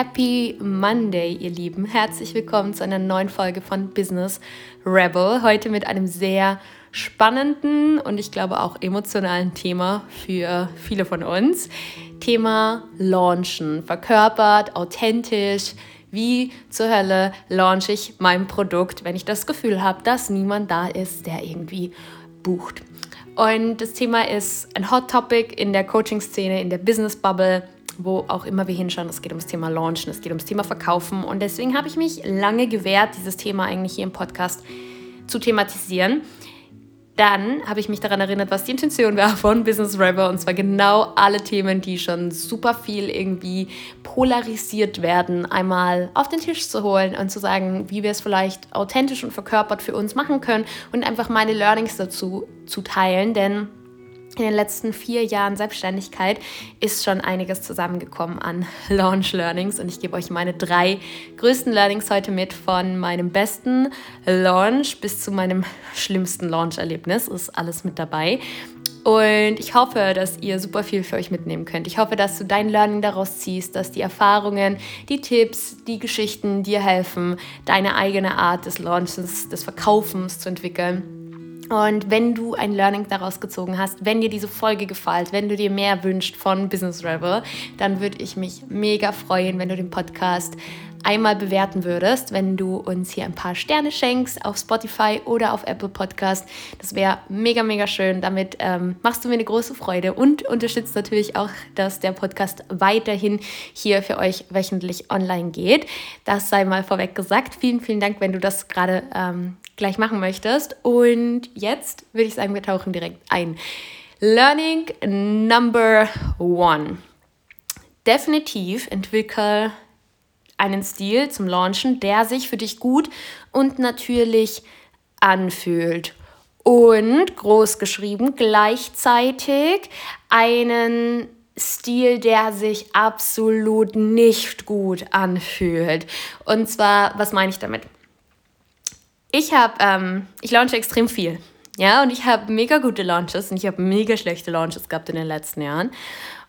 Happy Monday, ihr Lieben. Herzlich willkommen zu einer neuen Folge von Business Rebel. Heute mit einem sehr spannenden und ich glaube auch emotionalen Thema für viele von uns. Thema Launchen. Verkörpert, authentisch. Wie zur Hölle launche ich mein Produkt, wenn ich das Gefühl habe, dass niemand da ist, der irgendwie bucht. Und das Thema ist ein Hot Topic in der Coaching-Szene, in der Business-Bubble wo auch immer wir hinschauen, es geht ums Thema Launchen, es geht ums Thema Verkaufen. Und deswegen habe ich mich lange gewehrt, dieses Thema eigentlich hier im Podcast zu thematisieren. Dann habe ich mich daran erinnert, was die Intention war von Business Rebel. Und zwar genau alle Themen, die schon super viel irgendwie polarisiert werden, einmal auf den Tisch zu holen und zu sagen, wie wir es vielleicht authentisch und verkörpert für uns machen können und einfach meine Learnings dazu zu teilen. Denn in den letzten vier Jahren Selbstständigkeit ist schon einiges zusammengekommen an Launch Learnings und ich gebe euch meine drei größten Learnings heute mit von meinem besten Launch bis zu meinem schlimmsten Launch-Erlebnis. Ist alles mit dabei. Und ich hoffe, dass ihr super viel für euch mitnehmen könnt. Ich hoffe, dass du dein Learning daraus ziehst, dass die Erfahrungen, die Tipps, die Geschichten dir helfen, deine eigene Art des Launches, des Verkaufens zu entwickeln und wenn du ein Learning daraus gezogen hast, wenn dir diese Folge gefällt, wenn du dir mehr wünschst von Business Rebel, dann würde ich mich mega freuen, wenn du den Podcast einmal bewerten würdest, wenn du uns hier ein paar Sterne schenkst auf Spotify oder auf Apple Podcast. Das wäre mega, mega schön. Damit ähm, machst du mir eine große Freude und unterstützt natürlich auch, dass der Podcast weiterhin hier für euch wöchentlich online geht. Das sei mal vorweg gesagt. Vielen, vielen Dank, wenn du das gerade ähm, gleich machen möchtest. Und jetzt würde ich sagen, wir tauchen direkt ein. Learning Number One. Definitiv entwickel einen Stil zum Launchen, der sich für dich gut und natürlich anfühlt. Und groß geschrieben gleichzeitig einen Stil, der sich absolut nicht gut anfühlt. Und zwar, was meine ich damit? Ich habe, ähm, ich launche extrem viel. Ja, und ich habe mega gute Launches und ich habe mega schlechte Launches gehabt in den letzten Jahren.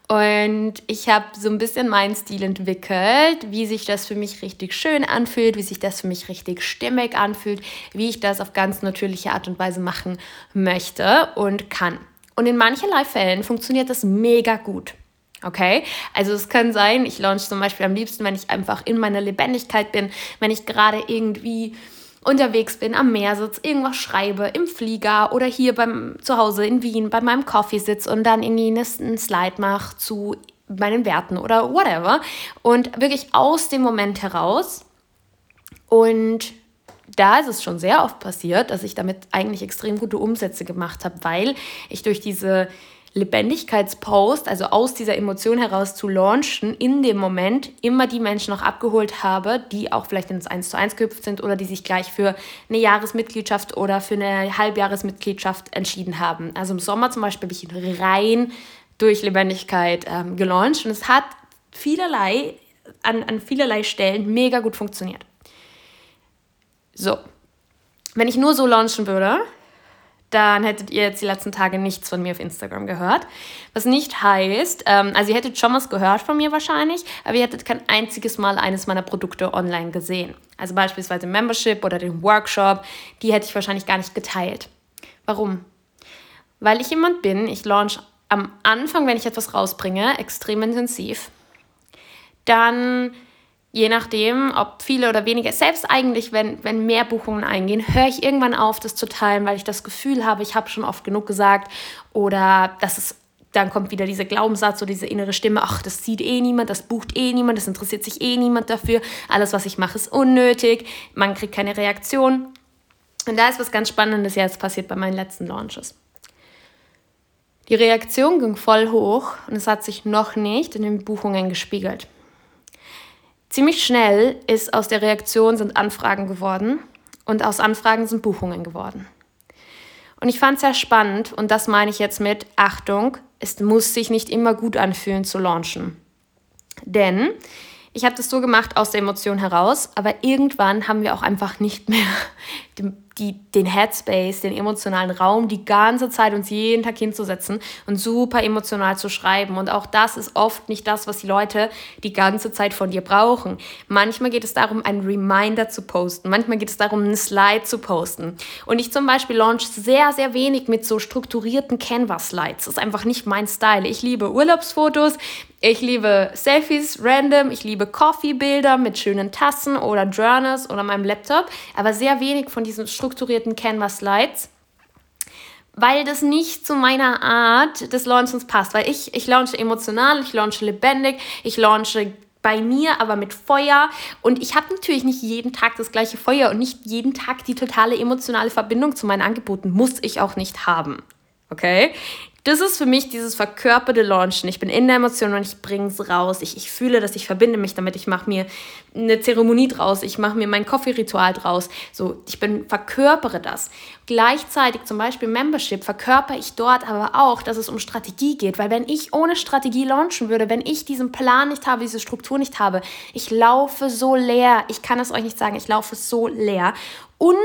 Und ich habe so ein bisschen meinen Stil entwickelt, wie sich das für mich richtig schön anfühlt, wie sich das für mich richtig stimmig anfühlt, wie ich das auf ganz natürliche Art und Weise machen möchte und kann. Und in mancherlei Fällen funktioniert das mega gut. Okay, also es kann sein, ich launch zum Beispiel am liebsten, wenn ich einfach in meiner Lebendigkeit bin, wenn ich gerade irgendwie unterwegs bin, am Meer sitze, irgendwas schreibe, im Flieger oder hier beim zu Hause in Wien bei meinem Coffee sitze und dann in die einen Slide mache zu meinen Werten oder whatever. Und wirklich aus dem Moment heraus. Und da ist es schon sehr oft passiert, dass ich damit eigentlich extrem gute Umsätze gemacht habe, weil ich durch diese Lebendigkeitspost, also aus dieser Emotion heraus zu launchen, in dem Moment immer die Menschen noch abgeholt habe, die auch vielleicht ins 1 zu 1 gehüpft sind oder die sich gleich für eine Jahresmitgliedschaft oder für eine Halbjahresmitgliedschaft entschieden haben. Also im Sommer zum Beispiel habe ich rein durch Lebendigkeit ähm, gelauncht und es hat vielerlei, an, an vielerlei Stellen mega gut funktioniert. So, wenn ich nur so launchen würde, dann hättet ihr jetzt die letzten Tage nichts von mir auf Instagram gehört. Was nicht heißt, ähm, also ihr hättet schon was gehört von mir wahrscheinlich, aber ihr hättet kein einziges Mal eines meiner Produkte online gesehen. Also beispielsweise Membership oder den Workshop, die hätte ich wahrscheinlich gar nicht geteilt. Warum? Weil ich jemand bin, ich launch am Anfang, wenn ich etwas rausbringe, extrem intensiv. Dann je nachdem, ob viele oder wenige, selbst eigentlich, wenn, wenn mehr Buchungen eingehen, höre ich irgendwann auf, das zu teilen, weil ich das Gefühl habe, ich habe schon oft genug gesagt oder dass es dann kommt wieder dieser Glaubenssatz oder diese innere Stimme, ach, das sieht eh niemand, das bucht eh niemand, das interessiert sich eh niemand dafür, alles, was ich mache, ist unnötig, man kriegt keine Reaktion. Und da ist was ganz Spannendes jetzt passiert bei meinen letzten Launches. Die Reaktion ging voll hoch und es hat sich noch nicht in den Buchungen gespiegelt. Ziemlich schnell ist aus der Reaktion sind Anfragen geworden und aus Anfragen sind Buchungen geworden. Und ich fand es sehr spannend und das meine ich jetzt mit Achtung, es muss sich nicht immer gut anfühlen zu launchen. Denn ich habe das so gemacht aus der Emotion heraus, aber irgendwann haben wir auch einfach nicht mehr die, den Headspace, den emotionalen Raum, die ganze Zeit uns jeden Tag hinzusetzen und super emotional zu schreiben. Und auch das ist oft nicht das, was die Leute die ganze Zeit von dir brauchen. Manchmal geht es darum, einen Reminder zu posten. Manchmal geht es darum, einen Slide zu posten. Und ich zum Beispiel launch sehr, sehr wenig mit so strukturierten Canvas-Slides. Das ist einfach nicht mein Style. Ich liebe Urlaubsfotos, ich liebe Selfies random, ich liebe Coffee-Bilder mit schönen Tassen oder Journals oder meinem Laptop, aber sehr wenig von diesen strukturierten Canvas-Slides, weil das nicht zu meiner Art des Launchens passt. Weil ich, ich launche emotional, ich launche lebendig, ich launche bei mir, aber mit Feuer. Und ich habe natürlich nicht jeden Tag das gleiche Feuer und nicht jeden Tag die totale emotionale Verbindung zu meinen Angeboten. Muss ich auch nicht haben. Okay? Das ist für mich dieses verkörperte Launchen. Ich bin in der Emotion und ich bringe es raus. Ich, ich fühle das, ich verbinde mich damit. Ich mache mir eine Zeremonie draus. Ich mache mir mein Coffee-Ritual draus. So, ich bin, verkörpere das. Gleichzeitig zum Beispiel Membership verkörper ich dort aber auch, dass es um Strategie geht. Weil wenn ich ohne Strategie launchen würde, wenn ich diesen Plan nicht habe, diese Struktur nicht habe, ich laufe so leer. Ich kann es euch nicht sagen, ich laufe so leer. Und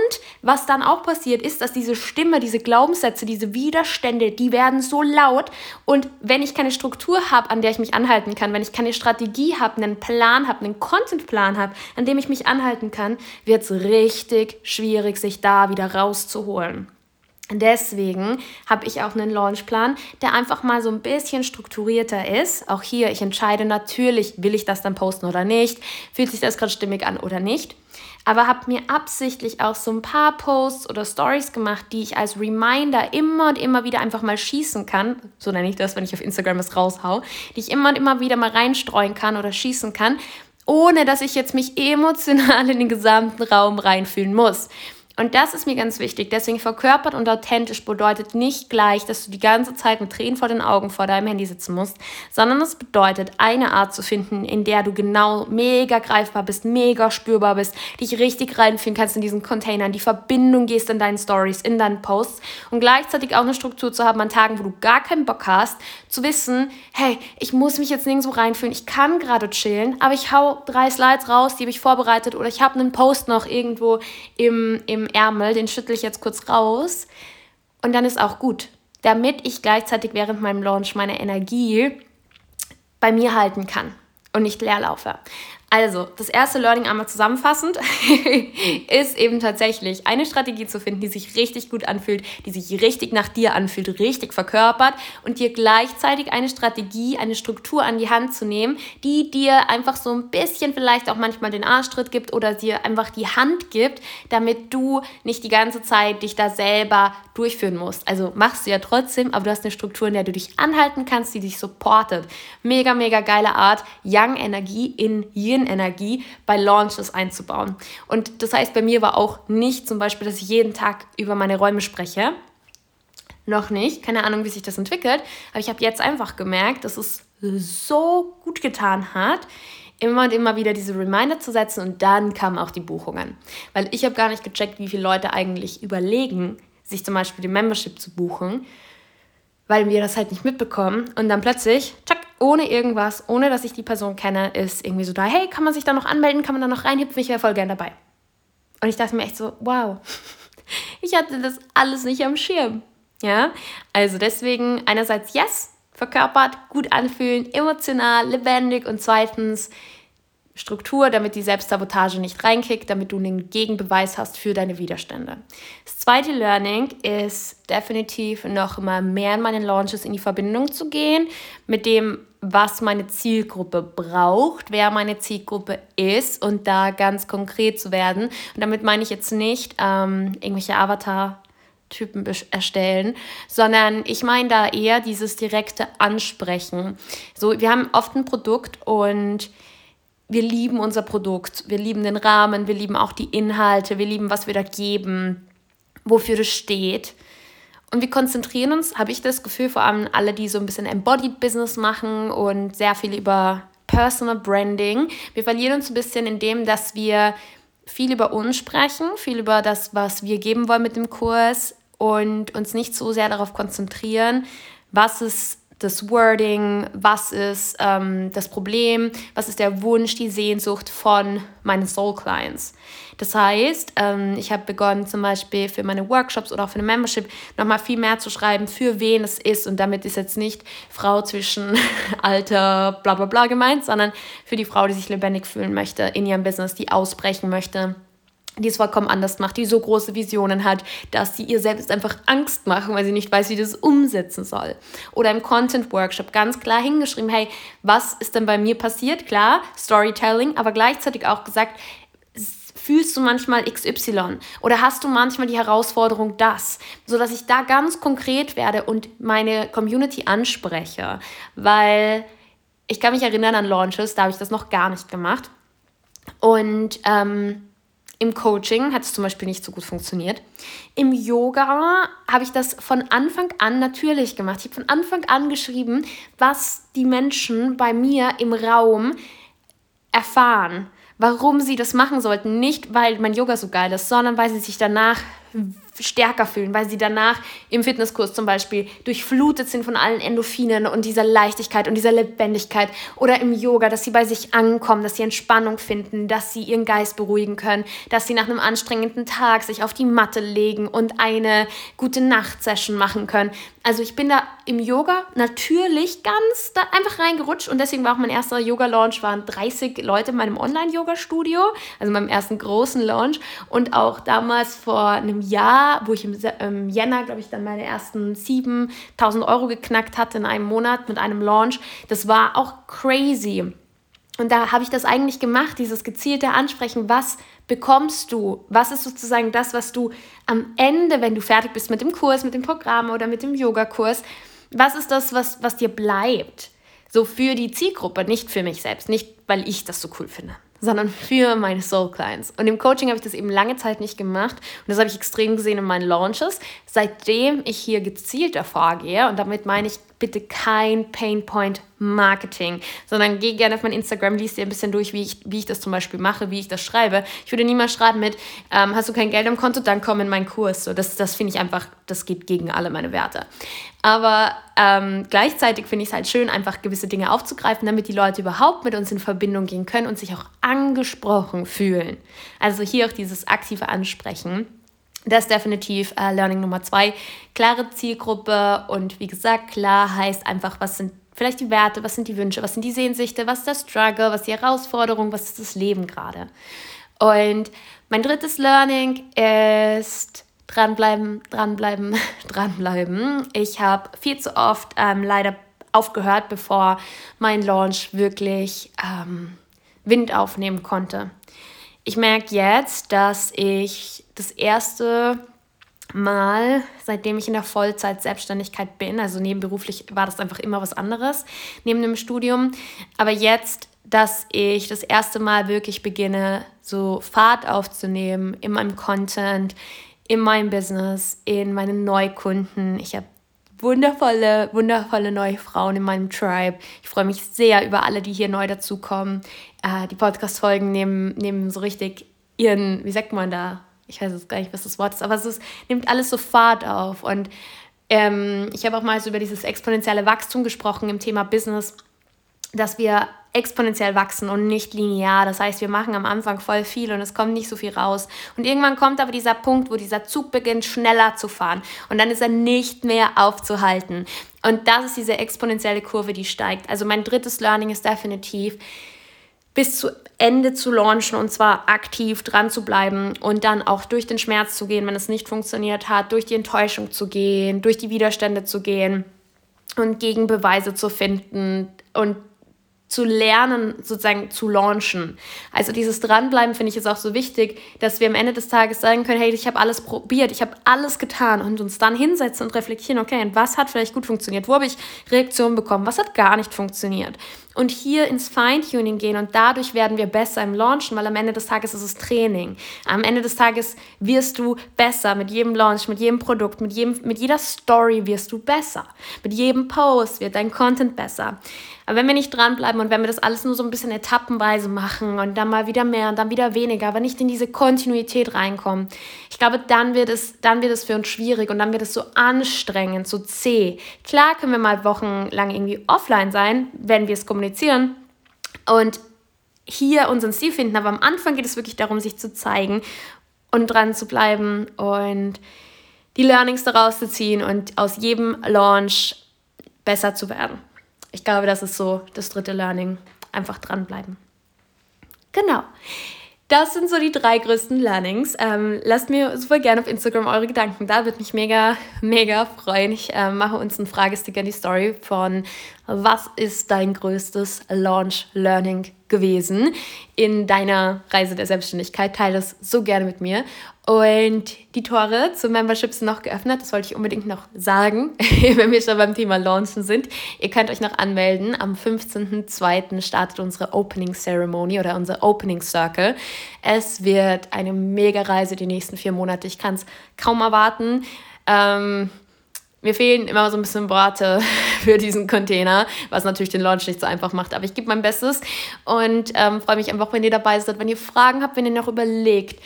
was dann auch passiert, ist, dass diese Stimme, diese Glaubenssätze, diese Widerstände, die werden so laut. Und wenn ich keine Struktur habe, an der ich mich anhalten kann, wenn ich keine Strategie habe, einen Plan habe, einen Contentplan habe, an dem ich mich anhalten kann, wird es richtig schwierig, sich da wieder rauszuholen. Deswegen habe ich auch einen Launchplan, der einfach mal so ein bisschen strukturierter ist. Auch hier, ich entscheide natürlich, will ich das dann posten oder nicht, fühlt sich das gerade stimmig an oder nicht aber habe mir absichtlich auch so ein paar Posts oder Stories gemacht, die ich als Reminder immer und immer wieder einfach mal schießen kann. So nenne ich das, wenn ich auf Instagram es raushau, die ich immer und immer wieder mal reinstreuen kann oder schießen kann, ohne dass ich jetzt mich emotional in den gesamten Raum reinfühlen muss. Und das ist mir ganz wichtig. Deswegen verkörpert und authentisch bedeutet nicht gleich, dass du die ganze Zeit mit Tränen vor den Augen vor deinem Handy sitzen musst, sondern es bedeutet, eine Art zu finden, in der du genau mega greifbar bist, mega spürbar bist, dich richtig reinfühlen kannst in diesen Containern, die Verbindung gehst in deinen Stories, in deinen Posts und gleichzeitig auch eine Struktur zu haben an Tagen, wo du gar keinen Bock hast, zu wissen, hey, ich muss mich jetzt nirgendwo reinfühlen, ich kann gerade chillen, aber ich hau drei Slides raus, die habe ich vorbereitet oder ich habe einen Post noch irgendwo im, im Ärmel, den schüttle ich jetzt kurz raus und dann ist auch gut, damit ich gleichzeitig während meinem Launch meine Energie bei mir halten kann und nicht leer laufe. Also, das erste Learning einmal zusammenfassend ist eben tatsächlich eine Strategie zu finden, die sich richtig gut anfühlt, die sich richtig nach dir anfühlt, richtig verkörpert und dir gleichzeitig eine Strategie, eine Struktur an die Hand zu nehmen, die dir einfach so ein bisschen vielleicht auch manchmal den Arschtritt gibt oder dir einfach die Hand gibt, damit du nicht die ganze Zeit dich da selber durchführen musst. Also machst du ja trotzdem, aber du hast eine Struktur, in der du dich anhalten kannst, die dich supportet. Mega, mega geile Art, Young Energie in Yin Energie bei Launches einzubauen. Und das heißt, bei mir war auch nicht zum Beispiel, dass ich jeden Tag über meine Räume spreche. Noch nicht, keine Ahnung, wie sich das entwickelt, aber ich habe jetzt einfach gemerkt, dass es so gut getan hat, immer und immer wieder diese Reminder zu setzen und dann kamen auch die Buchungen. Weil ich habe gar nicht gecheckt, wie viele Leute eigentlich überlegen, sich zum Beispiel die Membership zu buchen, weil wir das halt nicht mitbekommen. Und dann plötzlich, tschack, ohne irgendwas, ohne dass ich die Person kenne, ist irgendwie so da, hey, kann man sich da noch anmelden, kann man da noch reinhüpfen, ich wäre voll gern dabei. Und ich dachte mir echt so, wow, ich hatte das alles nicht am Schirm. Ja, also deswegen einerseits yes, verkörpert, gut anfühlen, emotional, lebendig und zweitens Struktur, damit die Selbstsabotage nicht reinkickt, damit du einen Gegenbeweis hast für deine Widerstände. Das zweite Learning ist definitiv noch mal mehr in meinen Launches in die Verbindung zu gehen mit dem, was meine Zielgruppe braucht, wer meine Zielgruppe ist und da ganz konkret zu werden. Und damit meine ich jetzt nicht ähm, irgendwelche Avatar- Typen erstellen, sondern ich meine da eher dieses direkte Ansprechen. So, wir haben oft ein Produkt und wir lieben unser Produkt, wir lieben den Rahmen, wir lieben auch die Inhalte, wir lieben, was wir da geben, wofür das steht. Und wir konzentrieren uns, habe ich das Gefühl, vor allem alle, die so ein bisschen Embodied Business machen und sehr viel über Personal Branding. Wir verlieren uns ein bisschen in dem, dass wir viel über uns sprechen, viel über das, was wir geben wollen mit dem Kurs und uns nicht so sehr darauf konzentrieren, was es das Wording, was ist ähm, das Problem, was ist der Wunsch, die Sehnsucht von meinen Soul Clients. Das heißt, ähm, ich habe begonnen zum Beispiel für meine Workshops oder auch für eine Membership nochmal viel mehr zu schreiben, für wen es ist. Und damit ist jetzt nicht Frau zwischen Alter, bla bla bla gemeint, sondern für die Frau, die sich lebendig fühlen möchte in ihrem Business, die ausbrechen möchte die es vollkommen anders macht, die so große Visionen hat, dass sie ihr selbst einfach Angst machen, weil sie nicht weiß, wie das umsetzen soll. Oder im Content Workshop ganz klar hingeschrieben, hey, was ist denn bei mir passiert? Klar, Storytelling, aber gleichzeitig auch gesagt, fühlst du manchmal XY oder hast du manchmal die Herausforderung das, so dass ich da ganz konkret werde und meine Community anspreche, weil ich kann mich erinnern an Launches, da habe ich das noch gar nicht gemacht und ähm, im Coaching hat es zum Beispiel nicht so gut funktioniert. Im Yoga habe ich das von Anfang an natürlich gemacht. Ich habe von Anfang an geschrieben, was die Menschen bei mir im Raum erfahren, warum sie das machen sollten. Nicht, weil mein Yoga so geil ist, sondern weil sie sich danach stärker fühlen, weil sie danach im Fitnesskurs zum Beispiel durchflutet sind von allen Endorphinen und dieser Leichtigkeit und dieser Lebendigkeit oder im Yoga, dass sie bei sich ankommen, dass sie Entspannung finden, dass sie ihren Geist beruhigen können, dass sie nach einem anstrengenden Tag sich auf die Matte legen und eine gute Nachtsession machen können. Also ich bin da im Yoga natürlich ganz da einfach reingerutscht und deswegen war auch mein erster Yoga-Launch, waren 30 Leute in meinem Online-Yoga-Studio, also meinem ersten großen Launch und auch damals vor einem Jahr, wo ich im, im Jänner, glaube ich, dann meine ersten 7000 Euro geknackt hatte in einem Monat mit einem Launch, das war auch crazy. Und da habe ich das eigentlich gemacht, dieses gezielte Ansprechen, was bekommst du? Was ist sozusagen das, was du am Ende, wenn du fertig bist mit dem Kurs, mit dem Programm oder mit dem Yogakurs, was ist das, was, was dir bleibt? So für die Zielgruppe, nicht für mich selbst, nicht weil ich das so cool finde sondern für meine Soul Clients. Und im Coaching habe ich das eben lange Zeit nicht gemacht und das habe ich extrem gesehen in meinen Launches. Seitdem ich hier gezielter vorgehe und damit meine ich bitte kein Painpoint Marketing, sondern geh gerne auf mein Instagram, liest dir ein bisschen durch, wie ich, wie ich das zum Beispiel mache, wie ich das schreibe. Ich würde niemals schreiben mit, ähm, hast du kein Geld im Konto, dann komm in meinen Kurs. So, das das finde ich einfach, das geht gegen alle meine Werte. Aber ähm, gleichzeitig finde ich es halt schön, einfach gewisse Dinge aufzugreifen, damit die Leute überhaupt mit uns in Verbindung gehen können und sich auch angesprochen fühlen. Also hier auch dieses aktive Ansprechen. Das ist definitiv äh, Learning Nummer zwei. Klare Zielgruppe und wie gesagt, klar heißt einfach, was sind vielleicht die Werte, was sind die Wünsche, was sind die Sehnsüchte, was ist der Struggle, was ist die Herausforderung, was ist das Leben gerade. Und mein drittes Learning ist dranbleiben, dranbleiben, dranbleiben. Ich habe viel zu oft ähm, leider aufgehört, bevor mein Launch wirklich ähm, Wind aufnehmen konnte. Ich merke jetzt, dass ich das erste Mal, seitdem ich in der Vollzeit-Selbstständigkeit bin, also nebenberuflich war das einfach immer was anderes, neben dem Studium, aber jetzt, dass ich das erste Mal wirklich beginne, so Fahrt aufzunehmen in meinem Content, in meinem Business, in meinen Neukunden. Ich habe wundervolle, wundervolle neue Frauen in meinem Tribe. Ich freue mich sehr über alle, die hier neu dazukommen. Äh, die Podcast-Folgen nehmen, nehmen so richtig ihren, wie sagt man da? Ich weiß jetzt gar nicht, was das Wort ist, aber es ist, nimmt alles so Fahrt auf. Und ähm, ich habe auch mal so über dieses exponentielle Wachstum gesprochen im Thema Business, dass wir exponentiell wachsen und nicht linear. Das heißt, wir machen am Anfang voll viel und es kommt nicht so viel raus. Und irgendwann kommt aber dieser Punkt, wo dieser Zug beginnt, schneller zu fahren. Und dann ist er nicht mehr aufzuhalten. Und das ist diese exponentielle Kurve, die steigt. Also mein drittes Learning ist definitiv, bis zu Ende zu launchen und zwar aktiv dran zu bleiben und dann auch durch den Schmerz zu gehen, wenn es nicht funktioniert hat, durch die Enttäuschung zu gehen, durch die Widerstände zu gehen und Gegenbeweise zu finden und zu lernen, sozusagen zu launchen. Also dieses Dranbleiben finde ich ist auch so wichtig, dass wir am Ende des Tages sagen können, hey, ich habe alles probiert, ich habe alles getan und uns dann hinsetzen und reflektieren, okay, und was hat vielleicht gut funktioniert? Wo habe ich Reaktionen bekommen? Was hat gar nicht funktioniert? Und hier ins Feintuning gehen und dadurch werden wir besser im Launchen, weil am Ende des Tages ist es Training. Am Ende des Tages wirst du besser mit jedem Launch, mit jedem Produkt, mit, jedem, mit jeder Story wirst du besser. Mit jedem Post wird dein Content besser. Aber wenn wir nicht dranbleiben und wenn wir das alles nur so ein bisschen etappenweise machen und dann mal wieder mehr und dann wieder weniger, aber nicht in diese Kontinuität reinkommen, ich glaube, dann wird es, dann wird es für uns schwierig und dann wird es so anstrengend, so zäh. Klar können wir mal wochenlang irgendwie offline sein, wenn wir es kommunizieren und hier unseren Stil finden, aber am Anfang geht es wirklich darum, sich zu zeigen und dran zu bleiben und die Learnings daraus zu ziehen und aus jedem Launch besser zu werden. Ich glaube, das ist so das dritte Learning. Einfach dranbleiben. Genau. Das sind so die drei größten Learnings. Ähm, lasst mir super gerne auf Instagram eure Gedanken da, würde mich mega, mega freuen. Ich äh, mache uns einen Fragesticker in die Story von was ist dein größtes Launch Learning gewesen in deiner Reise der Selbstständigkeit? Teile das so gerne mit mir. Und die Tore zum Membership sind noch geöffnet. Das wollte ich unbedingt noch sagen, wenn wir schon beim Thema Launchen sind. Ihr könnt euch noch anmelden. Am 15.02. startet unsere Opening Ceremony oder unser Opening Circle. Es wird eine mega Reise die nächsten vier Monate. Ich kann es kaum erwarten. Ähm, mir fehlen immer so ein bisschen Worte für diesen Container, was natürlich den Launch nicht so einfach macht. Aber ich gebe mein Bestes und ähm, freue mich einfach, wenn ihr dabei seid. Wenn ihr Fragen habt, wenn ihr noch überlegt,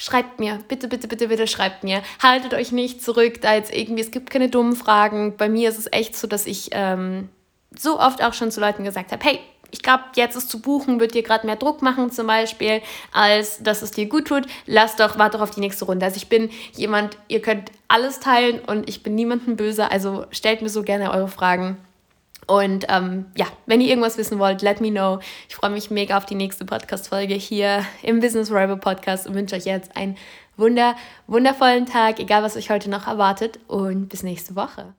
schreibt mir. Bitte, bitte, bitte, bitte schreibt mir. Haltet euch nicht zurück, da jetzt irgendwie, es gibt keine dummen Fragen. Bei mir ist es echt so, dass ich ähm, so oft auch schon zu Leuten gesagt habe, hey, ich glaube, jetzt ist zu buchen, wird dir gerade mehr Druck machen zum Beispiel, als dass es dir gut tut. Lass doch, warte doch auf die nächste Runde. Also ich bin jemand, ihr könnt alles teilen und ich bin niemandem böse. Also stellt mir so gerne eure Fragen. Und ähm, ja, wenn ihr irgendwas wissen wollt, let me know. Ich freue mich mega auf die nächste Podcast-Folge hier im Business Rival Podcast und wünsche euch jetzt einen wunder, wundervollen Tag, egal was euch heute noch erwartet. Und bis nächste Woche.